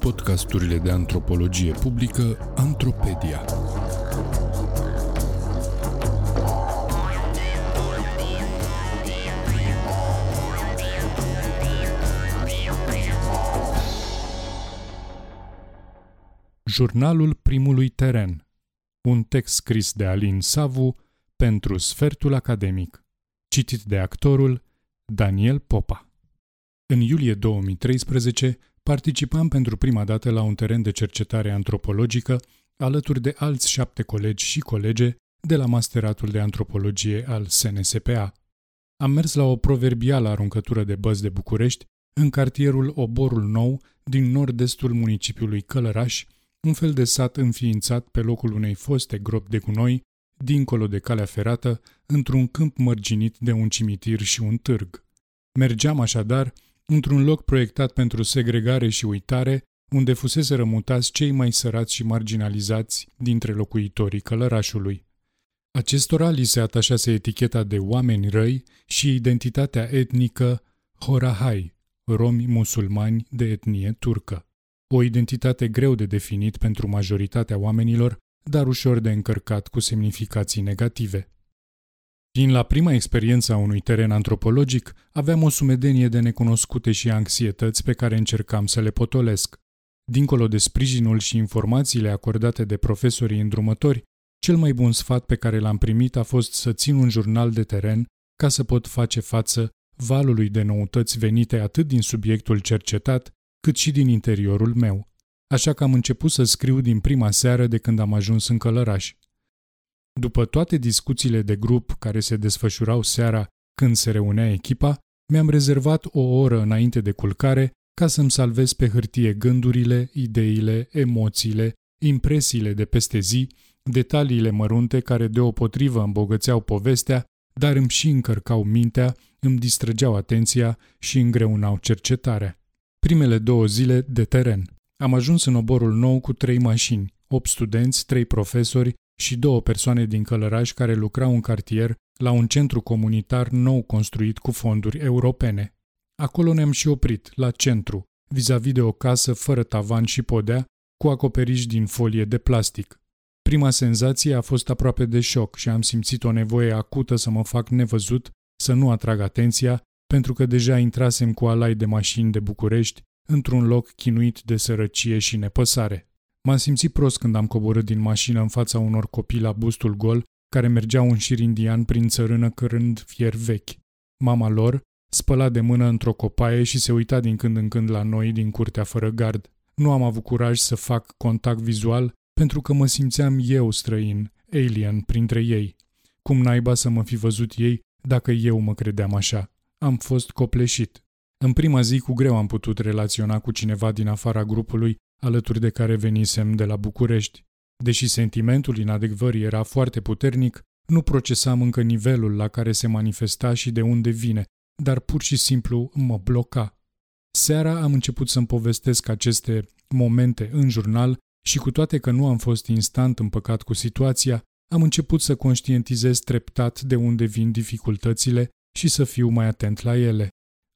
Podcasturile de antropologie publică Antropedia. Jurnalul primului teren. Un text scris de Alin Savu pentru Sfertul Academic. Citit de actorul Daniel Popa. În iulie 2013 participam pentru prima dată la un teren de cercetare antropologică alături de alți șapte colegi și colege de la Masteratul de Antropologie al SNSPA. Am mers la o proverbială aruncătură de băzi de București în cartierul Oborul Nou din nord-estul municipiului Călăraș, un fel de sat înființat pe locul unei foste gropi de gunoi, dincolo de calea ferată, într-un câmp mărginit de un cimitir și un târg. Mergeam așadar într-un loc proiectat pentru segregare și uitare, unde fusese rămutați cei mai sărați și marginalizați dintre locuitorii călărașului. Acestora li se atașase eticheta de oameni răi și identitatea etnică Horahai, romi musulmani de etnie turcă. O identitate greu de definit pentru majoritatea oamenilor, dar ușor de încărcat cu semnificații negative. Fiind la prima experiență a unui teren antropologic, aveam o sumedenie de necunoscute și anxietăți pe care încercam să le potolesc. Dincolo de sprijinul și informațiile acordate de profesorii îndrumători, cel mai bun sfat pe care l-am primit a fost să țin un jurnal de teren ca să pot face față valului de noutăți venite atât din subiectul cercetat, cât și din interiorul meu. Așa că am început să scriu din prima seară de când am ajuns în Călăraș. După toate discuțiile de grup care se desfășurau seara când se reunea echipa, mi-am rezervat o oră înainte de culcare ca să-mi salvez pe hârtie gândurile, ideile, emoțiile, impresiile de peste zi, detaliile mărunte care deopotrivă îmbogățeau povestea, dar îmi și încărcau mintea, îmi distrăgeau atenția și îngreunau cercetarea. Primele două zile de teren. Am ajuns în oborul nou cu trei mașini, opt studenți, trei profesori și două persoane din Călăraș care lucrau în cartier la un centru comunitar nou construit cu fonduri europene. Acolo ne-am și oprit, la centru, vis-a-vis de o casă fără tavan și podea, cu acoperiș din folie de plastic. Prima senzație a fost aproape de șoc și am simțit o nevoie acută să mă fac nevăzut, să nu atrag atenția, pentru că deja intrasem cu alai de mașini de București într-un loc chinuit de sărăcie și nepăsare. M-am simțit prost când am coborât din mașină în fața unor copii la bustul gol, care mergeau în șir indian prin țărână cărând fier vechi. Mama lor spăla de mână într-o copaie și se uita din când în când la noi din curtea fără gard. Nu am avut curaj să fac contact vizual pentru că mă simțeam eu străin, alien, printre ei. Cum naiba să mă fi văzut ei dacă eu mă credeam așa? Am fost copleșit. În prima zi cu greu am putut relaționa cu cineva din afara grupului alături de care venisem de la București. Deși sentimentul inadecvării era foarte puternic, nu procesam încă nivelul la care se manifesta și de unde vine, dar pur și simplu mă bloca. Seara am început să-mi povestesc aceste momente în jurnal și cu toate că nu am fost instant împăcat cu situația, am început să conștientizez treptat de unde vin dificultățile și să fiu mai atent la ele.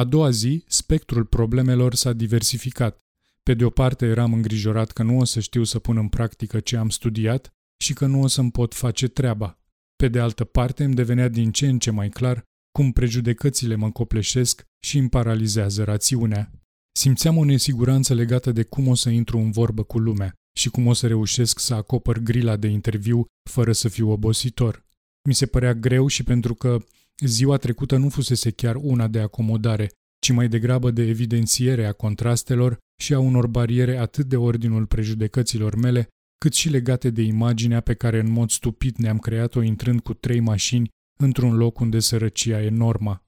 A doua zi, spectrul problemelor s-a diversificat. Pe de o parte eram îngrijorat că nu o să știu să pun în practică ce am studiat și că nu o să-mi pot face treaba. Pe de altă parte îmi devenea din ce în ce mai clar cum prejudecățile mă copleșesc și îmi paralizează rațiunea. Simțeam o nesiguranță legată de cum o să intru în vorbă cu lumea și cum o să reușesc să acopăr grila de interviu fără să fiu obositor. Mi se părea greu și pentru că ziua trecută nu fusese chiar una de acomodare, ci mai degrabă de evidențiere a contrastelor și a unor bariere atât de ordinul prejudecăților mele, cât și legate de imaginea pe care în mod stupid ne-am creat-o intrând cu trei mașini într-un loc unde sărăcia e norma.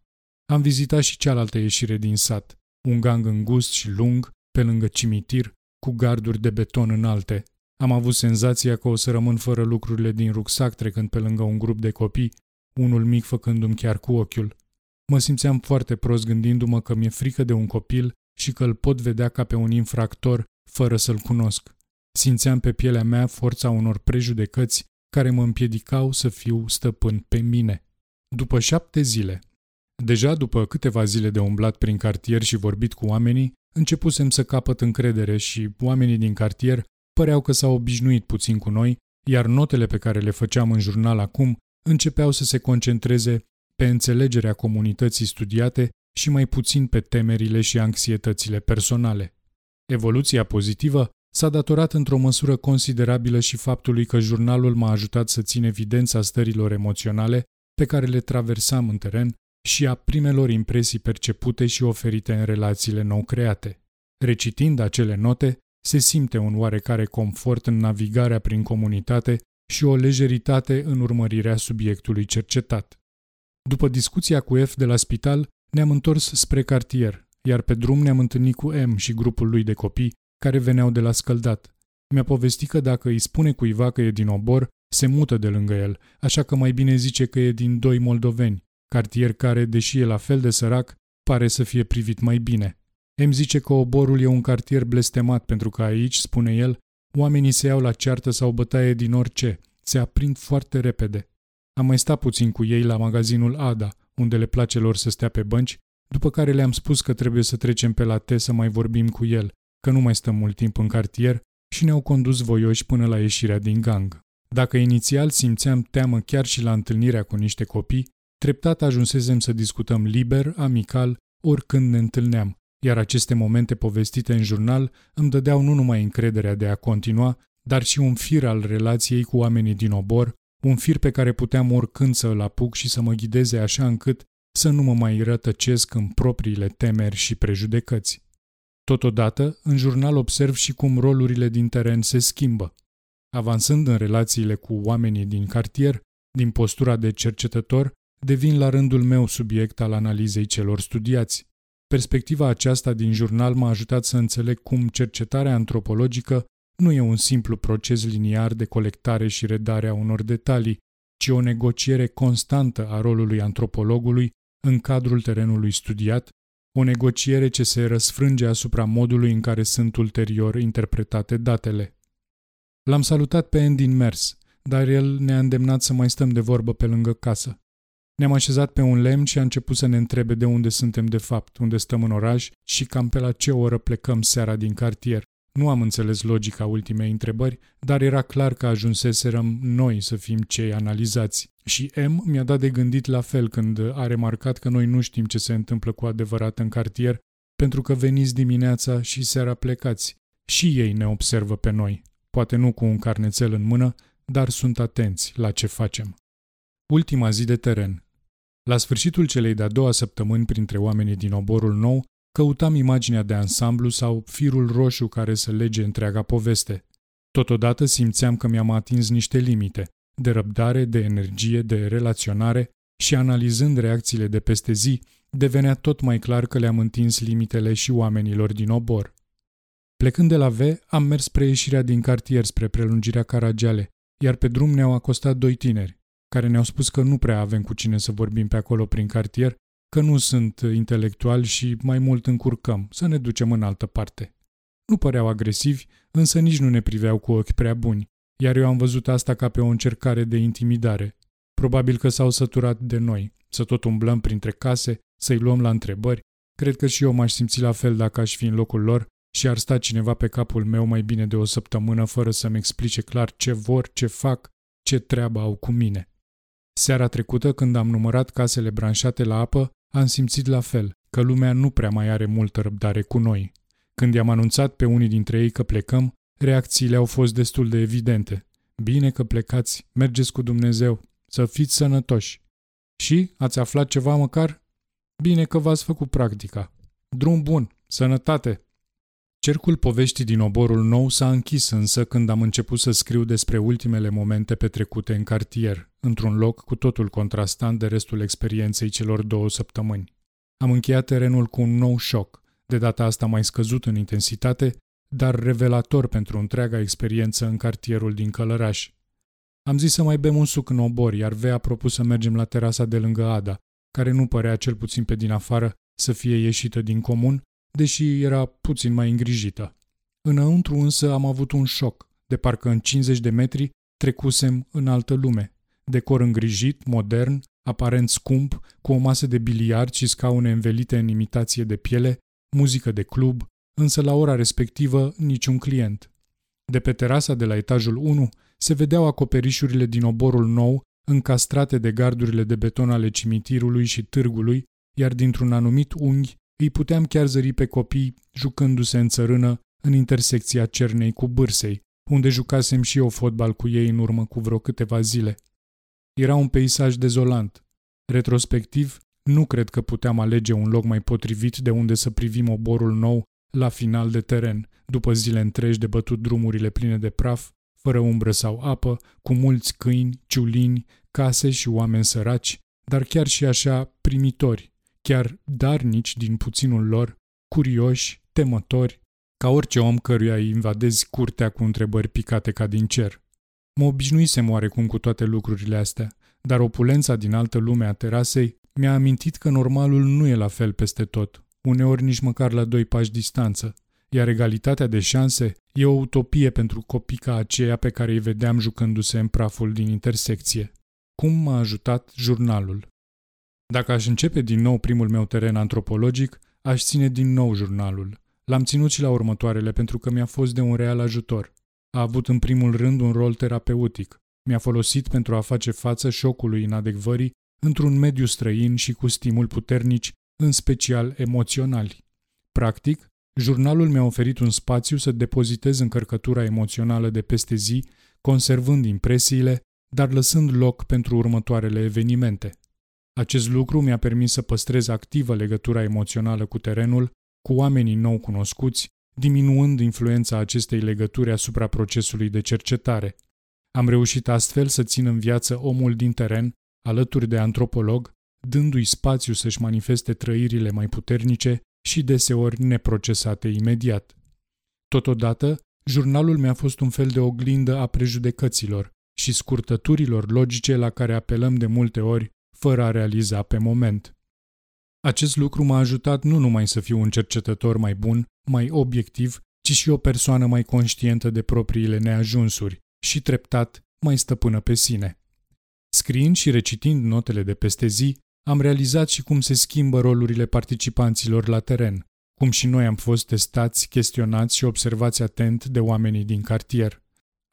Am vizitat și cealaltă ieșire din sat, un gang îngust și lung, pe lângă cimitir, cu garduri de beton înalte. Am avut senzația că o să rămân fără lucrurile din rucsac trecând pe lângă un grup de copii, unul mic făcându-mi chiar cu ochiul. Mă simțeam foarte prost gândindu-mă că mi-e frică de un copil și că îl pot vedea ca pe un infractor fără să-l cunosc. Simțeam pe pielea mea forța unor prejudecăți care mă împiedicau să fiu stăpân pe mine. După șapte zile, Deja după câteva zile de umblat prin cartier și vorbit cu oamenii, începusem să capăt încredere și oamenii din cartier păreau că s-au obișnuit puțin cu noi, iar notele pe care le făceam în jurnal acum începeau să se concentreze pe înțelegerea comunității studiate și mai puțin pe temerile și anxietățile personale. Evoluția pozitivă s-a datorat într-o măsură considerabilă și faptului că jurnalul m-a ajutat să țin evidența stărilor emoționale pe care le traversam în teren și a primelor impresii percepute și oferite în relațiile nou create. Recitind acele note, se simte un oarecare confort în navigarea prin comunitate și o lejeritate în urmărirea subiectului cercetat. După discuția cu F de la spital, ne-am întors spre cartier, iar pe drum ne-am întâlnit cu M și grupul lui de copii care veneau de la scăldat. Mi-a povestit că dacă îi spune cuiva că e din obor, se mută de lângă el, așa că mai bine zice că e din doi moldoveni, cartier care, deși e la fel de sărac, pare să fie privit mai bine. M zice că oborul e un cartier blestemat pentru că aici, spune el, oamenii se iau la ceartă sau bătaie din orice, se aprind foarte repede. Am mai stat puțin cu ei la magazinul Ada, unde le place lor să stea pe bănci, după care le-am spus că trebuie să trecem pe la T să mai vorbim cu el, că nu mai stăm mult timp în cartier și ne-au condus voioși până la ieșirea din gang. Dacă inițial simțeam teamă chiar și la întâlnirea cu niște copii, treptat ajunsesem să discutăm liber, amical, oricând ne întâlneam, iar aceste momente povestite în jurnal îmi dădeau nu numai încrederea de a continua, dar și un fir al relației cu oamenii din obor, un fir pe care puteam oricând să îl apuc și să mă ghideze așa încât să nu mă mai rătăcesc în propriile temeri și prejudecăți. Totodată, în jurnal observ și cum rolurile din teren se schimbă. Avansând în relațiile cu oamenii din cartier, din postura de cercetător, devin la rândul meu subiect al analizei celor studiați. Perspectiva aceasta din jurnal m-a ajutat să înțeleg cum cercetarea antropologică nu e un simplu proces liniar de colectare și redare a unor detalii, ci o negociere constantă a rolului antropologului în cadrul terenului studiat, o negociere ce se răsfrânge asupra modului în care sunt ulterior interpretate datele. L-am salutat pe Andy în mers, dar el ne-a îndemnat să mai stăm de vorbă pe lângă casă. Ne-am așezat pe un lemn și a început să ne întrebe de unde suntem de fapt, unde stăm în oraș și cam pe la ce oră plecăm seara din cartier. Nu am înțeles logica ultimei întrebări, dar era clar că ajunseserăm noi să fim cei analizați. Și M mi-a dat de gândit la fel când a remarcat că noi nu știm ce se întâmplă cu adevărat în cartier, pentru că veniți dimineața și seara plecați. Și ei ne observă pe noi, poate nu cu un carnețel în mână, dar sunt atenți la ce facem. Ultima zi de teren. La sfârșitul celei de-a doua săptămâni printre oamenii din oborul nou, căutam imaginea de ansamblu sau firul roșu care să lege întreaga poveste. Totodată simțeam că mi-am atins niște limite, de răbdare, de energie, de relaționare și analizând reacțiile de peste zi, devenea tot mai clar că le-am întins limitele și oamenilor din obor. Plecând de la V, am mers spre ieșirea din cartier spre prelungirea Caragiale, iar pe drum ne-au acostat doi tineri, care ne-au spus că nu prea avem cu cine să vorbim pe acolo prin cartier, că nu sunt intelectuali și mai mult încurcăm, să ne ducem în altă parte. Nu păreau agresivi, însă nici nu ne priveau cu ochi prea buni, iar eu am văzut asta ca pe o încercare de intimidare. Probabil că s-au săturat de noi, să tot umblăm printre case, să-i luăm la întrebări. Cred că și eu m-aș simți la fel dacă aș fi în locul lor și ar sta cineva pe capul meu mai bine de o săptămână fără să-mi explice clar ce vor, ce fac, ce treabă au cu mine. Seara trecută, când am numărat casele branșate la apă, am simțit la fel, că lumea nu prea mai are multă răbdare cu noi. Când i-am anunțat pe unii dintre ei că plecăm, reacțiile au fost destul de evidente. Bine că plecați, mergeți cu Dumnezeu, să fiți sănătoși. Și, ați aflat ceva măcar? Bine că v-ați făcut practica. Drum bun, sănătate! Cercul poveștii din oborul nou s-a închis însă când am început să scriu despre ultimele momente petrecute în cartier, într-un loc cu totul contrastant de restul experienței celor două săptămâni. Am încheiat terenul cu un nou șoc, de data asta mai scăzut în intensitate, dar revelator pentru întreaga experiență în cartierul din Călăraș. Am zis să mai bem un suc în obor, iar Vea a propus să mergem la terasa de lângă Ada, care nu părea cel puțin pe din afară să fie ieșită din comun deși era puțin mai îngrijită. Înăuntru însă am avut un șoc, de parcă în 50 de metri trecusem în altă lume. Decor îngrijit, modern, aparent scump, cu o masă de biliard și scaune învelite în imitație de piele, muzică de club, însă la ora respectivă niciun client. De pe terasa de la etajul 1 se vedeau acoperișurile din oborul nou, încastrate de gardurile de beton ale cimitirului și târgului, iar dintr-un anumit unghi îi puteam chiar zări pe copii jucându-se în țărână în intersecția Cernei cu Bârsei, unde jucasem și eu fotbal cu ei în urmă cu vreo câteva zile. Era un peisaj dezolant. Retrospectiv, nu cred că puteam alege un loc mai potrivit de unde să privim oborul nou la final de teren, după zile întregi de bătut drumurile pline de praf, fără umbră sau apă, cu mulți câini, ciulini, case și oameni săraci, dar chiar și așa primitori, chiar darnici din puținul lor, curioși, temători, ca orice om căruia îi invadezi curtea cu întrebări picate ca din cer. Mă obișnuisem oarecum cu toate lucrurile astea, dar opulența din altă lume a terasei mi-a amintit că normalul nu e la fel peste tot, uneori nici măcar la doi pași distanță, iar egalitatea de șanse e o utopie pentru copii ca aceea pe care îi vedeam jucându-se în praful din intersecție. Cum m-a ajutat jurnalul? Dacă aș începe din nou primul meu teren antropologic, aș ține din nou jurnalul. L-am ținut și la următoarele pentru că mi-a fost de un real ajutor. A avut în primul rând un rol terapeutic. Mi-a folosit pentru a face față șocului inadecvării într-un mediu străin și cu stimul puternici, în special emoționali. Practic, jurnalul mi-a oferit un spațiu să depozitez încărcătura emoțională de peste zi, conservând impresiile, dar lăsând loc pentru următoarele evenimente. Acest lucru mi-a permis să păstrez activă legătura emoțională cu terenul, cu oamenii nou cunoscuți, diminuând influența acestei legături asupra procesului de cercetare. Am reușit astfel să țin în viață omul din teren, alături de antropolog, dându-i spațiu să-și manifeste trăirile mai puternice și deseori neprocesate imediat. Totodată, jurnalul mi-a fost un fel de oglindă a prejudecăților și scurtăturilor logice la care apelăm de multe ori fără a realiza pe moment. Acest lucru m-a ajutat nu numai să fiu un cercetător mai bun, mai obiectiv, ci și o persoană mai conștientă de propriile neajunsuri și treptat mai stăpână pe sine. Scriind și recitind notele de peste zi, am realizat și cum se schimbă rolurile participanților la teren, cum și noi am fost testați, chestionați și observați atent de oamenii din cartier.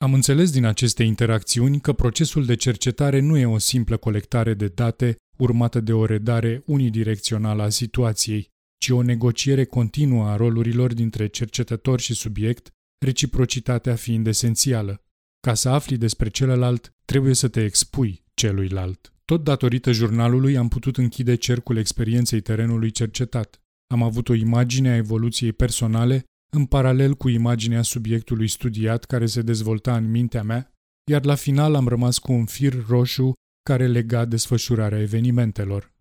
Am înțeles din aceste interacțiuni că procesul de cercetare nu e o simplă colectare de date urmată de o redare unidirecțională a situației, ci o negociere continuă a rolurilor dintre cercetător și subiect, reciprocitatea fiind esențială. Ca să afli despre celălalt, trebuie să te expui celuilalt. Tot datorită jurnalului am putut închide cercul experienței terenului cercetat. Am avut o imagine a evoluției personale în paralel cu imaginea subiectului studiat care se dezvolta în mintea mea, iar la final am rămas cu un fir roșu care lega desfășurarea evenimentelor.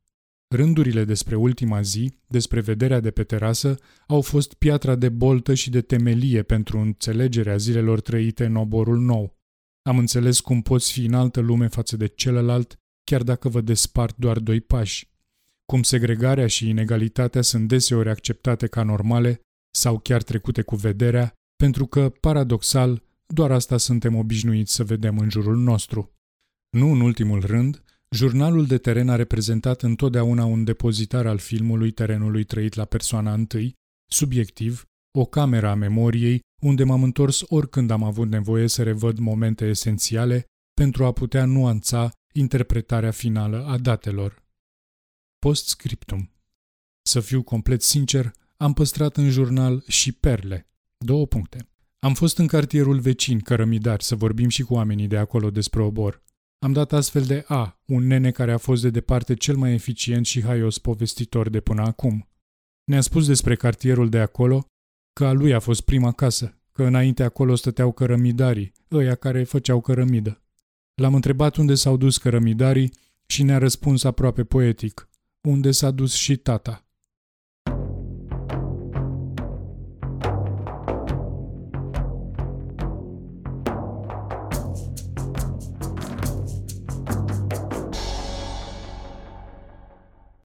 Rândurile despre ultima zi, despre vederea de pe terasă, au fost piatra de boltă și de temelie pentru înțelegerea zilelor trăite în oborul nou. Am înțeles cum poți fi în altă lume față de celălalt, chiar dacă vă despart doar doi pași. Cum segregarea și inegalitatea sunt deseori acceptate ca normale sau chiar trecute cu vederea, pentru că, paradoxal, doar asta suntem obișnuiți să vedem în jurul nostru. Nu în ultimul rând, jurnalul de teren a reprezentat întotdeauna un depozitar al filmului terenului trăit la persoana întâi, subiectiv, o cameră a memoriei, unde m-am întors oricând am avut nevoie să revăd momente esențiale pentru a putea nuanța interpretarea finală a datelor. Postscriptum Să fiu complet sincer, am păstrat în jurnal și perle. Două puncte. Am fost în cartierul vecin, Cărămidar, să vorbim și cu oamenii de acolo despre obor. Am dat astfel de A, un nene care a fost de departe cel mai eficient și haios povestitor de până acum. Ne-a spus despre cartierul de acolo că a lui a fost prima casă, că înainte acolo stăteau cărămidarii, ăia care făceau cărămidă. L-am întrebat unde s-au dus cărămidarii și ne-a răspuns aproape poetic, unde s-a dus și tata.